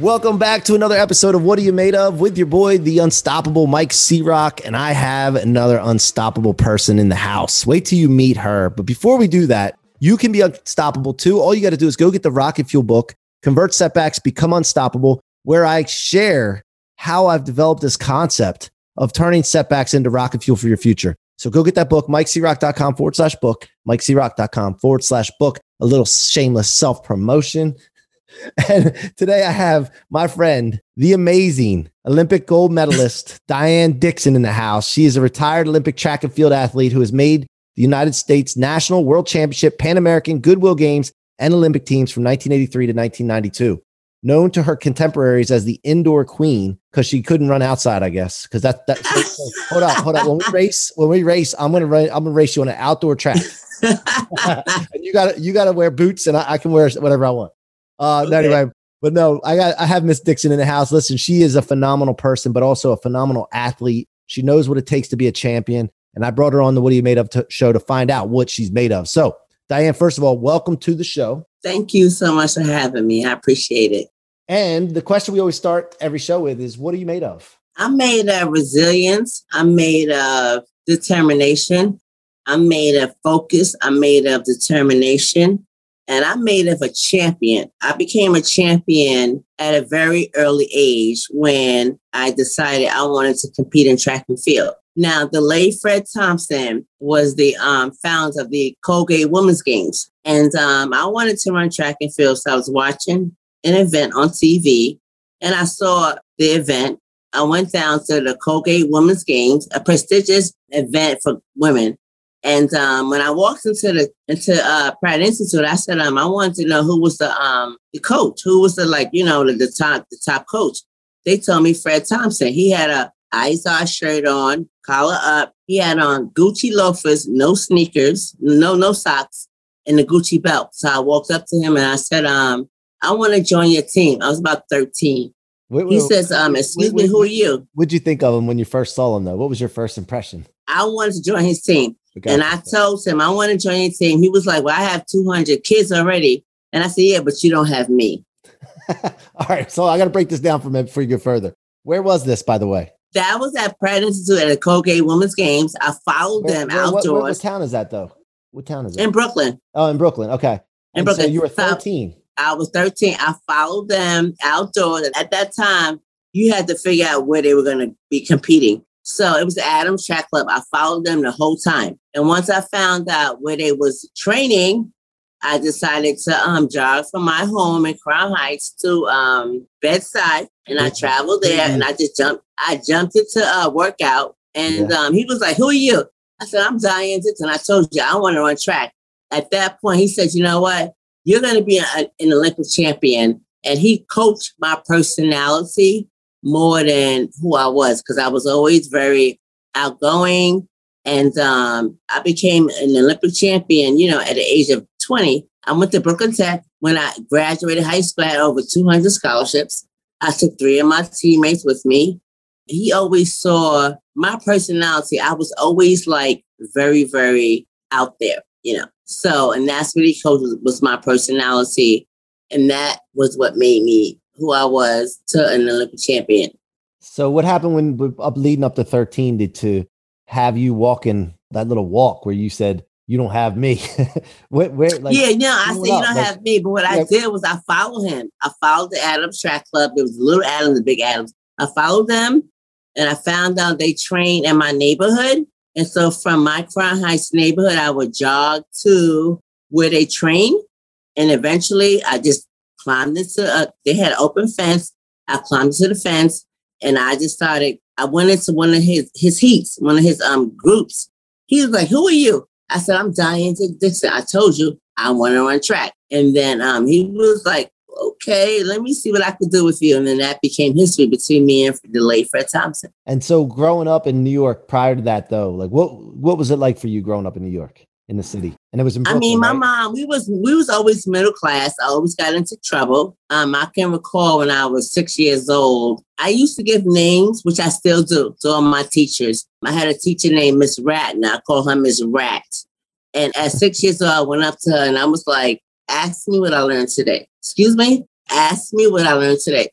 Welcome back to another episode of What Are You Made Of with your boy, the unstoppable Mike C-Rock. And I have another unstoppable person in the house. Wait till you meet her. But before we do that, you can be unstoppable too. All you got to do is go get the Rocket Fuel book, Convert Setbacks, Become Unstoppable, where I share how I've developed this concept of turning setbacks into rocket fuel for your future. So go get that book, mikecroc.com forward slash book, mikecroc.com forward slash book. A little shameless self promotion. And today I have my friend, the amazing Olympic gold medalist, Diane Dixon, in the house. She is a retired Olympic track and field athlete who has made the United States National World Championship, Pan American, Goodwill Games, and Olympic teams from 1983 to 1992. Known to her contemporaries as the indoor queen because she couldn't run outside, I guess. Because that that hold on, hold on. When we race, when we race, I'm gonna run, I'm gonna race you on an outdoor track. and you gotta you gotta wear boots and I, I can wear whatever I want. Uh, okay. anyway, but no, I got I have Miss Dixon in the house. Listen, she is a phenomenal person, but also a phenomenal athlete. She knows what it takes to be a champion, and I brought her on the What Are You Made Of t- show to find out what she's made of. So, Diane, first of all, welcome to the show. Thank you so much for having me. I appreciate it. And the question we always start every show with is, "What are you made of?" I'm made of resilience. I'm made of determination. I'm made of focus. I'm made of determination and I'm made of a champion. I became a champion at a very early age when I decided I wanted to compete in track and field. Now, the late Fred Thompson was the um, founder of the Colgate Women's Games. And um, I wanted to run track and field. So I was watching an event on TV and I saw the event. I went down to the Colgate Women's Games, a prestigious event for women. And um, when I walked into the into uh, Pratt Institute, I said, um, I wanted to know who was the um the coach, who was the like you know the, the top the top coach. They told me Fred Thompson. He had a Izod shirt on, collar up. He had on Gucci loafers, no sneakers, no no socks, and the Gucci belt. So I walked up to him and I said, um, I want to join your team. I was about thirteen. Wait, wait, he says, um, excuse wait, me, who are you? What'd you think of him when you first saw him though? What was your first impression? I wanted to join his team. And I told him I want to join your team. He was like, Well, I have 200 kids already. And I said, Yeah, but you don't have me. All right. So I got to break this down for me before you go further. Where was this, by the way? That was at Pratt Institute at the Colgate Women's Games. I followed where, them where, outdoors. What, what, town is that, though? What town is it? In Brooklyn. Oh, in Brooklyn. Okay. In and Brooklyn. So you were 13. I was 13. I followed them outdoors. At that time, you had to figure out where they were going to be competing. So it was the Adams Track Club. I followed them the whole time. And once I found out where they was training, I decided to um, jog from my home in Crown Heights to um, Bed-Stuy, and I traveled there. And I just jumped. I jumped into a workout, and yeah. um, he was like, "Who are you?" I said, "I'm Diane Dixon." I told you I want to run track. At that point, he said, "You know what? You're going to be a, an Olympic champion." And he coached my personality more than who I was because I was always very outgoing. And um, I became an Olympic champion, you know, at the age of 20. I went to Brooklyn Tech. When I graduated high school, I had over 200 scholarships. I took three of my teammates with me. He always saw my personality. I was always like very, very out there, you know. So, and that's what he coached was my personality. And that was what made me who I was to an Olympic champion. So what happened when up leading up to 13 to, to have you walking that little walk where you said you don't have me? where, where, like, yeah, no, I said you don't like, have me, but what yeah. I did was I followed him. I followed the Adams Track Club. There was Little Adams, the Big Adams. I followed them, and I found out they trained in my neighborhood. And so from my Crown Heights neighborhood, I would jog to where they train. And eventually I just climbed into they had an open fence. I climbed into the fence and I just started, I went into one of his, his heats, one of his um groups. He was like, who are you? I said, I'm dying Diane Dixon. I told you I want to run track. And then um, he was like, okay, let me see what I could do with you. And then that became history between me and the late Fred Thompson. And so growing up in New York prior to that though, like what what was it like for you growing up in New York? In the city. And it was Brooklyn, I mean, my right? mom, we was we was always middle class. I always got into trouble. Um, I can recall when I was six years old, I used to give names, which I still do to all my teachers. I had a teacher named Miss Rat, and I call her Miss Rat. And at six years old, I went up to her and I was like, ask me what I learned today. Excuse me? Ask me what I learned today.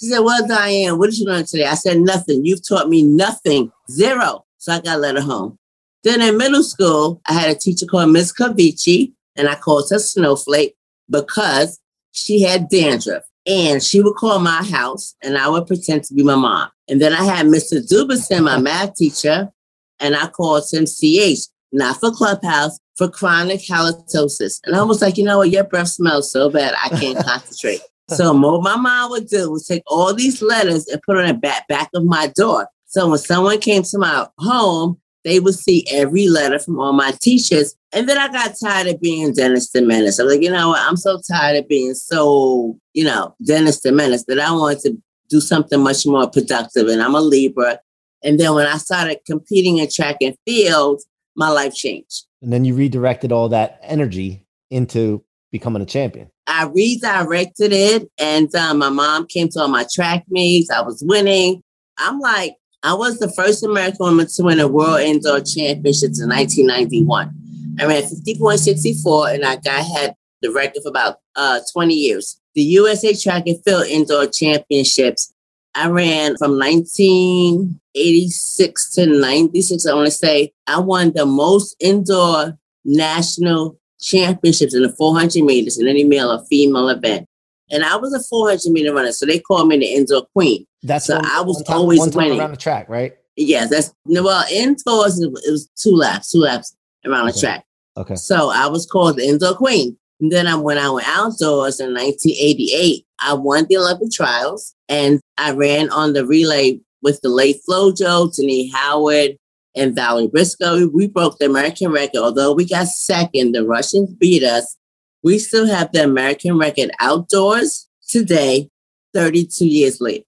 She said, Well, Diane, what did you learn today? I said, Nothing. You've taught me nothing. Zero. So I got to let her home. Then in middle school, I had a teacher called Miss Cavici, and I called her Snowflake because she had dandruff. And she would call my house, and I would pretend to be my mom. And then I had Mr. Dubison, my math teacher, and I called him CH, not for Clubhouse, for chronic halitosis. And I was like, you know what? Your breath smells so bad, I can't concentrate. So what my mom would do was take all these letters and put on the back, back of my door. So when someone came to my home, they would see every letter from all my teachers. And then I got tired of being Dennis the Menace. I'm like, you know what? I'm so tired of being so, you know, Dennis the Menace that I wanted to do something much more productive. And I'm a Libra. And then when I started competing in track and field, my life changed. And then you redirected all that energy into becoming a champion. I redirected it, and um, my mom came to all my track meets. I was winning. I'm like, I was the first American woman to win a World Indoor Championships in 1991. I ran 50.64, and I got had the record for about uh, 20 years. The USA Track and Field Indoor Championships, I ran from 1986 to 96. I want to say I won the most indoor national championships in the 400 meters in any male or female event. And I was a 400 meter runner, so they called me the indoor queen. That's So one- I was time- always winning. around the track, right? Yes, that's no, well indoors. It was two laps, two laps around the track. Okay. So I was called the indoor queen. And then I, when I went outdoors in 1988, I won the Olympic trials and I ran on the relay with the late Flojo, Denean Howard, and Valerie Brisco. We broke the American record. Although we got second, the Russians beat us. We still have the American record outdoors today, 32 years later.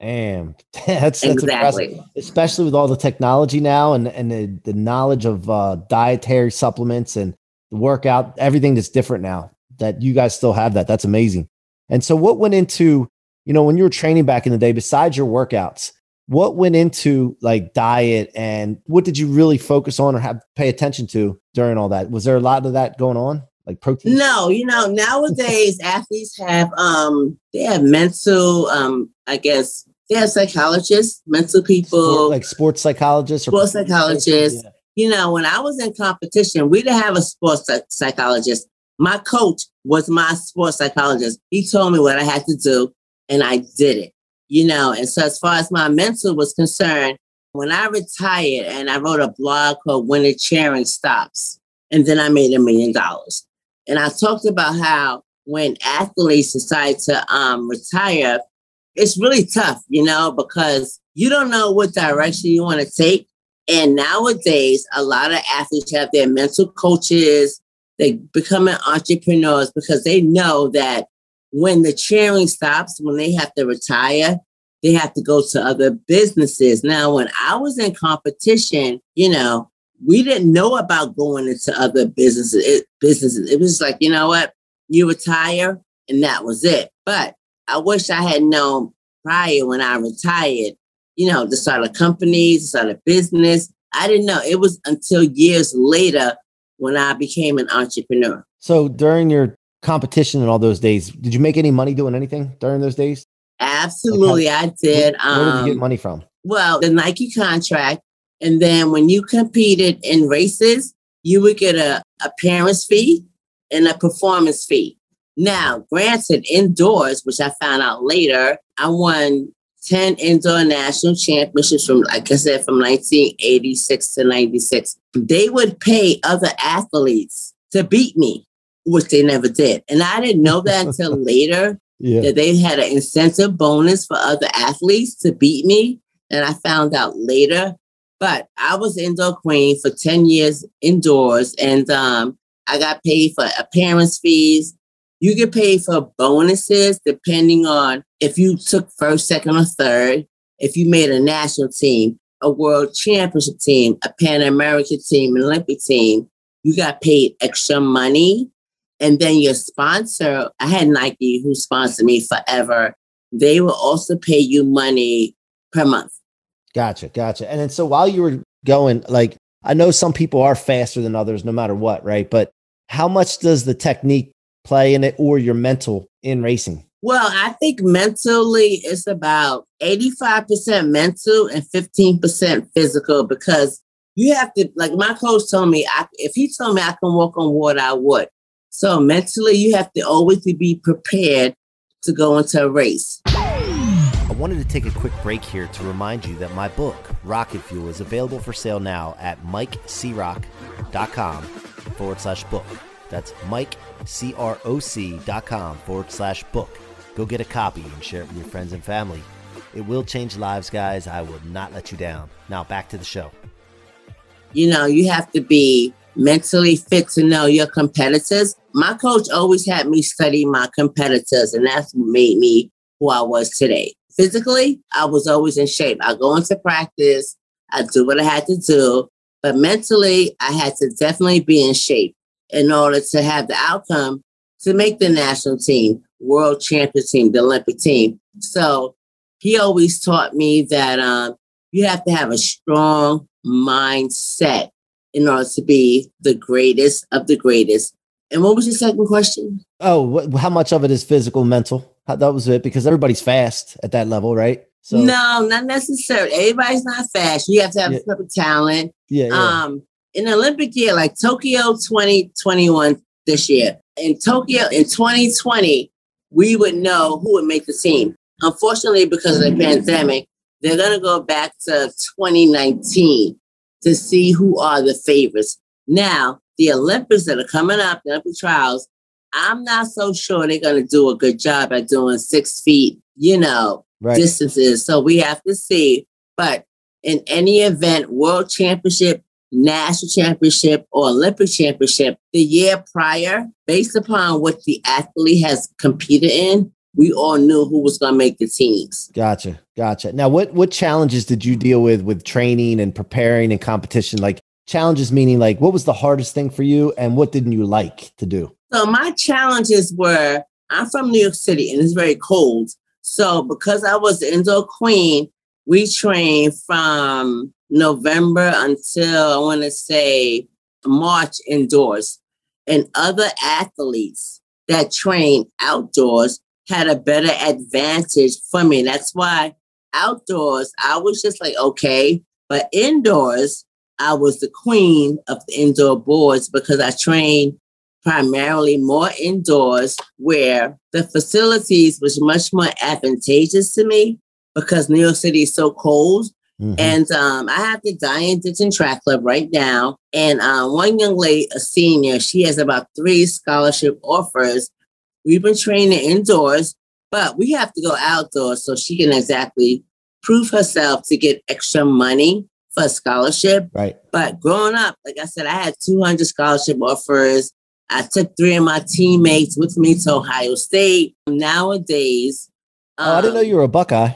Damn, that's that's Exactly. impressive, especially with all the technology now and and the, the knowledge of uh, dietary supplements and the workout, everything that's different now. That you guys still have that. That's amazing. And so, what went into you know when you were training back in the day, besides your workouts, what went into like diet and what did you really focus on or have pay attention to during all that? Was there a lot of that going on, like protein? No, you know, nowadays athletes have um they have mental um I guess they have psychologists, mental people, Sport- like sports psychologists or sports psychologists. Yeah. You know, when I was in competition, we didn't have a sports psychologist. My coach was my sports psychologist. He told me what I had to do, and I did it. You know, and so as far as my mental was concerned, when I retired and I wrote a blog called When the Cheering Stops, and then I made a million dollars. And I talked about how when athletes decide to um, retire, it's really tough, you know, because you don't know what direction you want to take. And nowadays, a lot of athletes have their mental coaches. They becoming entrepreneurs because they know that when the cheering stops, when they have to retire, they have to go to other businesses. Now, when I was in competition, you know, we didn't know about going into other businesses. It, businesses. It was like, you know what? You retire, and that was it. But I wish I had known prior when I retired, you know, to start a company, to start a business. I didn't know. It was until years later when I became an entrepreneur. So during your competition and all those days, did you make any money doing anything during those days? Absolutely, I did. Where, where did you get Um, money from? Well, the Nike contract. And then when you competed in races, you would get a appearance fee and a performance fee. Now, granted, indoors, which I found out later, I won 10 indoor national championships from, like I said, from 1986 to 96. They would pay other athletes to beat me. which they never did. And I didn't know that until later Yeah. that they had an incentive bonus for other athletes to beat me. And I found out later. But I was indoor queen for 10 years indoors, and um, I got paid for appearance fees. You get paid for bonuses depending on if you took first, second, or third, if you made a national team, a world championship team, a Pan American team, an Olympic team. You got paid extra money. And then your sponsor, I had Nike who sponsored me forever. They will also pay you money per month. Gotcha, gotcha. And then so while you were going, like I know some people are faster than others, no matter what, right? But how much does the technique play in it, or your mental in racing? Well, I think mentally it's about 85% mental and 15% physical because you have to, like my coach told me, I, if he told me I can walk on water, I would. So mentally, you have to always be prepared to go into a race. I wanted to take a quick break here to remind you that my book, Rocket Fuel, is available for sale now at mikecroc.com forward slash book. That's mikecroc.com forward slash book. Go get a copy and share it with your friends and family. It will change lives, guys. I will not let you down. Now, back to the show. You know, you have to be mentally fit to know your competitors. My coach always had me study my competitors, and that's what made me who I was today. Physically, I was always in shape. I go into practice, I do what I had to do, but mentally, I had to definitely be in shape in order to have the outcome to make the national team, world champion team, the Olympic team. So he always taught me that um, you have to have a strong mindset in order to be the greatest of the greatest. And what was your second question? Oh, wh- how much of it is physical, mental? That was it because everybody's fast at that level, right? So no, not necessarily. Everybody's not fast. You have to have Yeah. of talent. yeah, yeah. Um, in Olympic year, like Tokyo 2021 this year, in Tokyo in 2020, we would know who would make the team. Unfortunately, because of the pandemic, they're going to go back to 2019 to see who are the favorites. Now, the Olympics that are coming up, the Olympic trials, I'm not so sure they're going to do a good job at doing six feet, you know, right. distances. So we have to see. But in any event, world championship, national championship, or Olympic championship, the year prior, based upon what the athlete has competed in, we all knew who was going to make the teams. Gotcha. Gotcha. Now, what what challenges did you deal with with training and preparing and competition? Like challenges meaning like what was the hardest thing for you and what didn't you like to do? So my challenges were I'm from New York City and it's very cold. So because I was the indoor queen, we trained from November until I want to say March indoors. And other athletes that train outdoors had a better advantage for me. That's why outdoors, I was just like, okay. But indoors, I was the queen of the indoor boards because I trained primarily more indoors where the facilities was much more advantageous to me because New York City is so cold. Mhm. And um, I have the Diane Dixon Track Club right now. And um, one young lady, a senior, she has about three scholarship offers. We've been training indoors, but we have to go outdoors so she can exactly prove herself to get extra money for a scholarship. right. But growing up, like I said, I had 200 scholarship offers. I took three of my teammates with me to Ohio State. Nowadays, oh, I didn't know um, you were a Buckeye.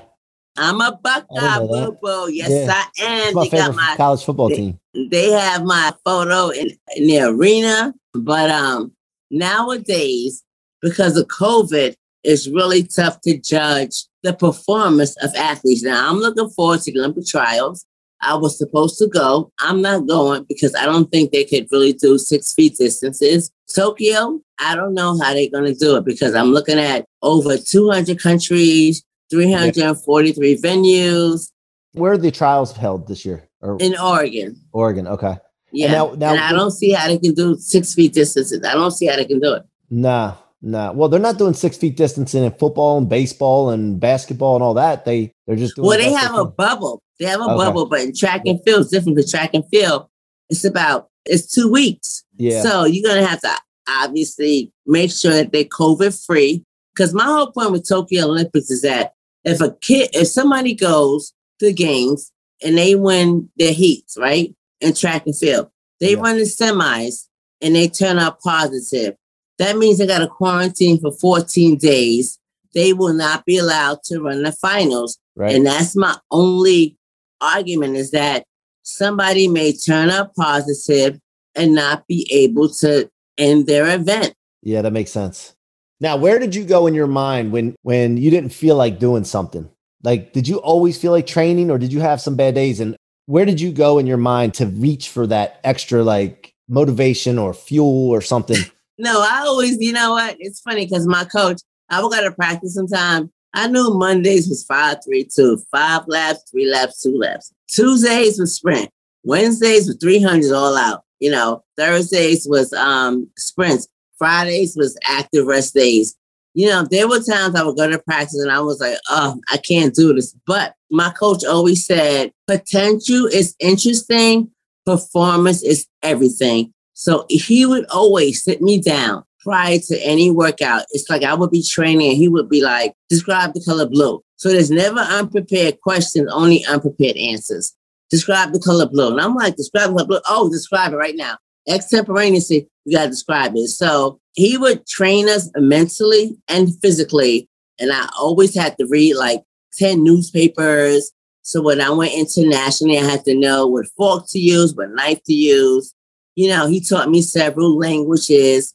I'm a Buckeye, boo boo. Yes, Yeah. I am. They got my college football they- team. they have my photo in, in the arena. But um nowadays, because of COVID, it's really tough to judge the performance of athletes. Now I'm looking forward to the Olympic trials. I was supposed to go. I'm not going because I don't think they could really do six feet distances. Tokyo, I don't know how they're going to do it because I'm looking at over 200 countries, 343 venues Where are the trials held this year? Or in Oregon. Oregon? Okay. Yeah. now- now- and I don't see how they can do six feet distances. I don't see how they can do it. Nah, nah. Well, they're not doing six feet distancing in football and baseball and basketball and all that. They they're just doing. Well, they have a bubble. They have a Okay. bubble, but in track and field, it's different. because track and field, it's about it's two weeks. yeah. So you're gonna have to obviously make sure that they're COVID free. Because my whole point with Tokyo Olympics is that if a kid, if somebody goes to the games and they win their heats, right, in track and field, they Yeah. run the semis and they turn out positive. That means they got to quarantine for 14 days. They will not be allowed to run the finals. Right. And that's my only argument is that somebody may turn up positive and not be able to end their event. Yeah, that makes sense. Now, where did you go in your mind when when you didn't feel like doing something? Like, did you always feel like training, or did you have some bad days? And where did you go in your mind to reach for that extra like motivation or fuel or something? No, I always, you know what? It's funny because my coach, I would go to practice sometime. I knew Mondays was five, three, two, five laps, three laps, two laps. Tuesdays was sprint. Wednesdays was 300s all out. You know, Thursdays was um sprints. Fridays was active rest days. You know, there were times I would go to practice and I was like, oh, I can't do this. But my coach always said, potential is interesting, performance is everything. So he would always sit me down prior to any workout. It's like I would be training and he would be like, describe the color blue. So there's never unprepared questions, only unprepared answers. Describe the color blue. And I'm like, describe the color blue. Oh, describe it right now. Extemporaneously, you got to describe it. So he would train us mentally and physically. And I always had to read like 10 newspapers. So when I went internationally, I had to know what fork to use, what knife to use. You know, he taught me several languages,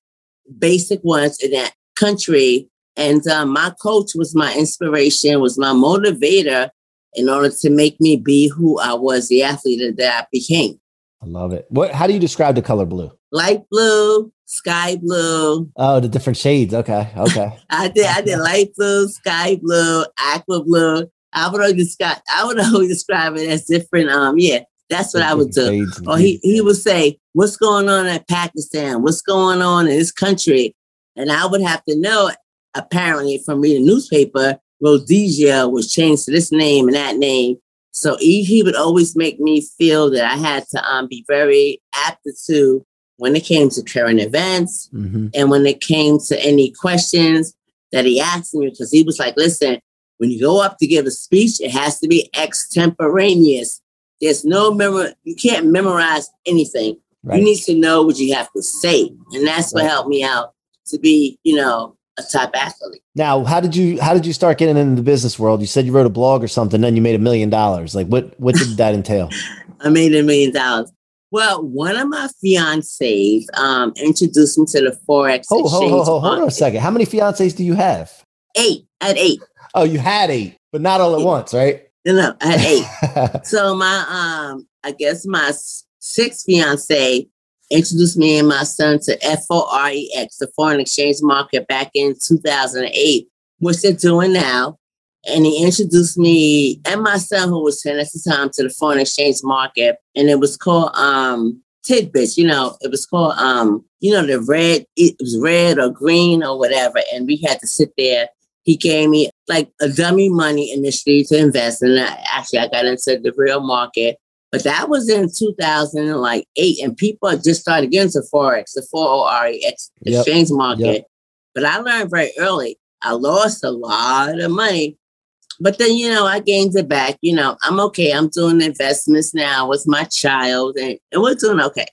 basic ones in that country. And um, my coach was my inspiration, was my motivator in order to make me be who I was, the athlete that I became. I love it. What? How do you describe the color blue? Light blue, sky blue. Oh, the different shades. Okay, okay. I did. I did light blue, sky blue, aqua blue. I would always describe. I would always describe it as different. Um, yeah, that's what I would do. Or he he would say, "What's going on in Pakistan? What's going on in this country?" And I would have to know. Apparently, from reading newspaper, Rhodesia was changed to this name and that name. So he, he would always make me feel that I had to um, be very aptitude when it came to current events, Mhm. and when it came to any questions that he asked me, because he was like, listen, when you go up to give a speech, it has to be extemporaneous. There's no memor, you can't memorize anything. Right. You need to know what you have to say. And that's what Right. helped me out to be, you know, a top athlete. Now, how did you how did you start getting into the business world? You said you wrote a blog or something, then you made a million dollars. Like what what did that entail? I made a million dollars. Well, one of my fiancés um, introduced me to the Forex Hold, hold, exchange hold, hold, on a second. How many fiancés do you have? Eight. Had eight. Oh, you had eight, but not all at once, right? No, no, I had eight. So my um, I guess my sixth fiance introduced me and my son to FOREX, the foreign exchange market, back in 2008, which they're doing now. And he introduced me and my son, who was 10 at the time, to the foreign exchange market. And it was called um tidbits, you know, it was called um, you know, the red, it was red or green or whatever. And we had to sit there. He gave me like a dummy money initially to invest. And I, actually I got into the real market. But that was in 2008, and people just started getting to Forex, the Forex Yep, exchange market. yep. But I learned very early. I lost a lot of money. But then, you know, I gained it back. You know, I'm okay. I'm doing investments now with my child, and, and we're doing okay.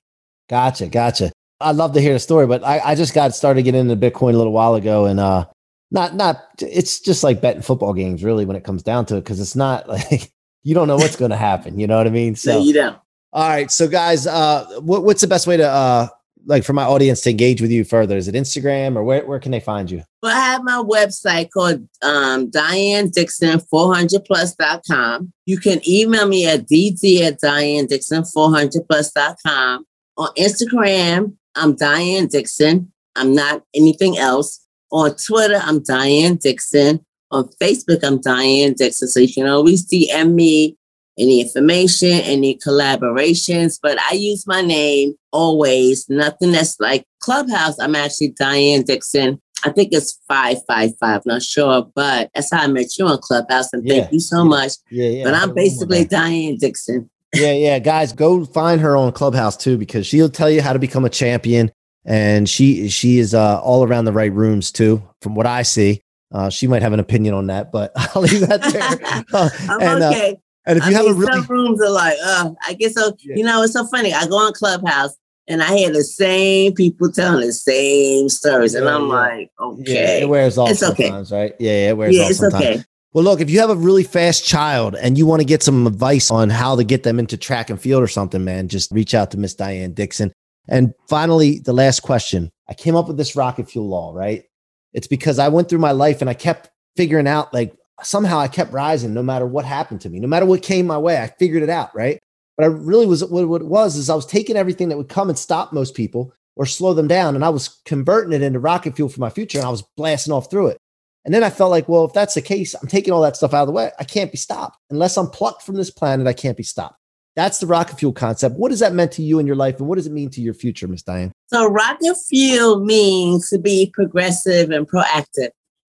Gotcha, gotcha. I'd love to hear the story, but I, I just got started getting into Bitcoin a little while ago, and uh, not not it's just like betting football games, really, when it comes down to it, because it's not like you don't know what's going to happen. You know what I mean? So, So, you know, all right, so guys, uh, what, what's the best way to uh, like for my audience to engage with you further? Is it Instagram or where where can they find you? Well, I have my website called um, Diane Dixon 400plus.com. You can email me at dd at Diane Dixon 400plus.com. On Instagram, I'm Diane Dixon. I'm not anything else. On Twitter, I'm Diane Dixon. On Facebook, I'm Diane Dixon. So you can always DM me any information, any collaborations. But I use my name always. Nothing that's like Clubhouse. I'm actually Diane Dixon. I think it's 555, not sure, but that's how I met you on Clubhouse. And Yeah, thank you so yeah. much. Yeah, yeah. but I had a I'm basically. Diane Dixon. yeah, yeah, guys, go find her on Clubhouse too because she'll tell you how to become a champion and she she is uh, all around the right rooms too, from what I see. Uh, she might have an opinion on that, but I'll leave that there. Uh, I'm and, uh, okay. and if you I have mean, a really some rooms are like, uh, I guess so. Yeah. You know, it's so funny. I go on Clubhouse and I hear the same people telling the same stories, and I'm yeah. like, yeah, okay, it wears off It's okay. right? Yeah, yeah, it wears yeah, off it's sometimes. okay. Well, look, if you have a really fast child and you want to get some advice on how to get them into track and field or something, man, just reach out to Miss Diane Dixon. And finally, the last question. I came up with this rocket fuel law, right? It's because I went through my life and I kept figuring out like somehow I kept rising no matter what happened to me, no matter what came my way. I figured it out, right? But I really was what, it was is I was taking everything that would come and stop most people or slow them down, and I was converting it into rocket fuel for my future, and I was blasting off through it. And then I felt like, well, if that's the case, I'm taking all that stuff out of the way. I can't be stopped. Unless I'm plucked from this planet, I can't be stopped. That's the rocket fuel concept. What has that meant to you in your life? And what does it mean to your future, Miss Diane? So rocket fuel means to be progressive and proactive.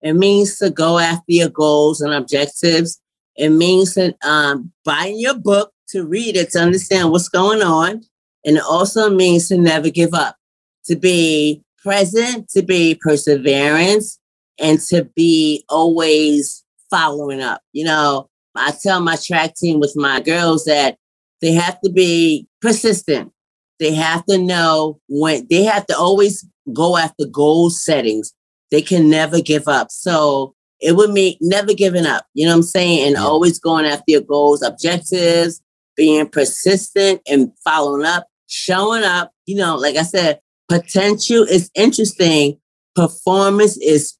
It means to go after your goals and objectives. It means to um, buy your book to read it to understand what's going on. And it also means to never give up, to be present, to be perseverance, and to be always following up. You know, I tell my track team with my girls that they have to be persistent. They have to know when they have to always go after goal settings. They can never give up. So it would mean never giving up. You know what I'm saying? And Yeah. always going after your goals, objectives, being persistent and following up, showing up. You know, like I said, potential is interesting. Performance is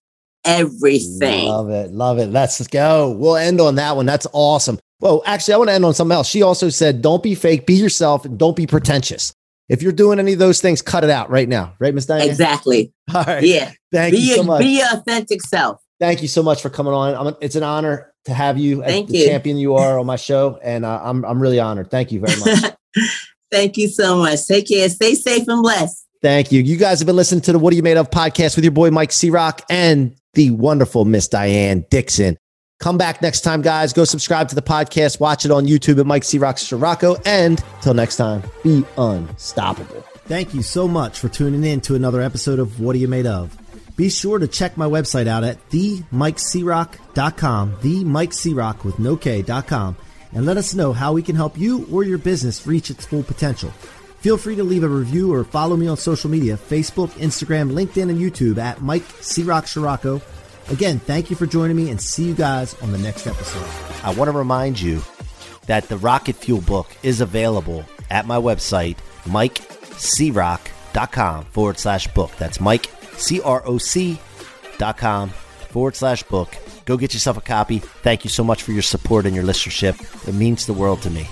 everything. Love it. Love it. Let's go. We'll end on that one. That's awesome. Well, actually, I want to end on something else. She also said, don't be fake, be yourself, and don't be pretentious. If you're doing any of those things, cut it out right now. Right, Miss Diane? Exactly. All right. Yeah. Thank Be you so much. be your authentic self. Thank you so much for coming on. I'm, it's an honor to have you as Thank the you. champion you are on my show. And uh, I'm, I'm really honored. Thank you very much. Thank you so much. Take care. Stay safe and blessed. Thank you. You guys have been listening to the What Are You Made Of podcast with your boy Mike C Rock and the wonderful Miss Diane Dixon. Come back next time, guys. Go subscribe to the podcast. Watch it on YouTube at Mike C Rock Ciorrocco. And till next time, be unstoppable. Thank you so much for tuning in to another episode of What Are You Made Of. Be sure to check my website out at themikecroc.com, themikecrock with no K.com, and let us know how we can help you or your business reach its full potential. Feel free to leave a review or follow me on social media Facebook, Instagram, LinkedIn, and YouTube at Mike C. Rock Ciorrocco. Again, thank you for joining me and see you guys on the next episode. I want to remind you that the Rocket Fuel book is available at my website, mikecroc.com forward slash book. That's Mike, dot com forward slash book. Go get yourself a copy. Thank you so much for your support and your listenership. It means the world to me.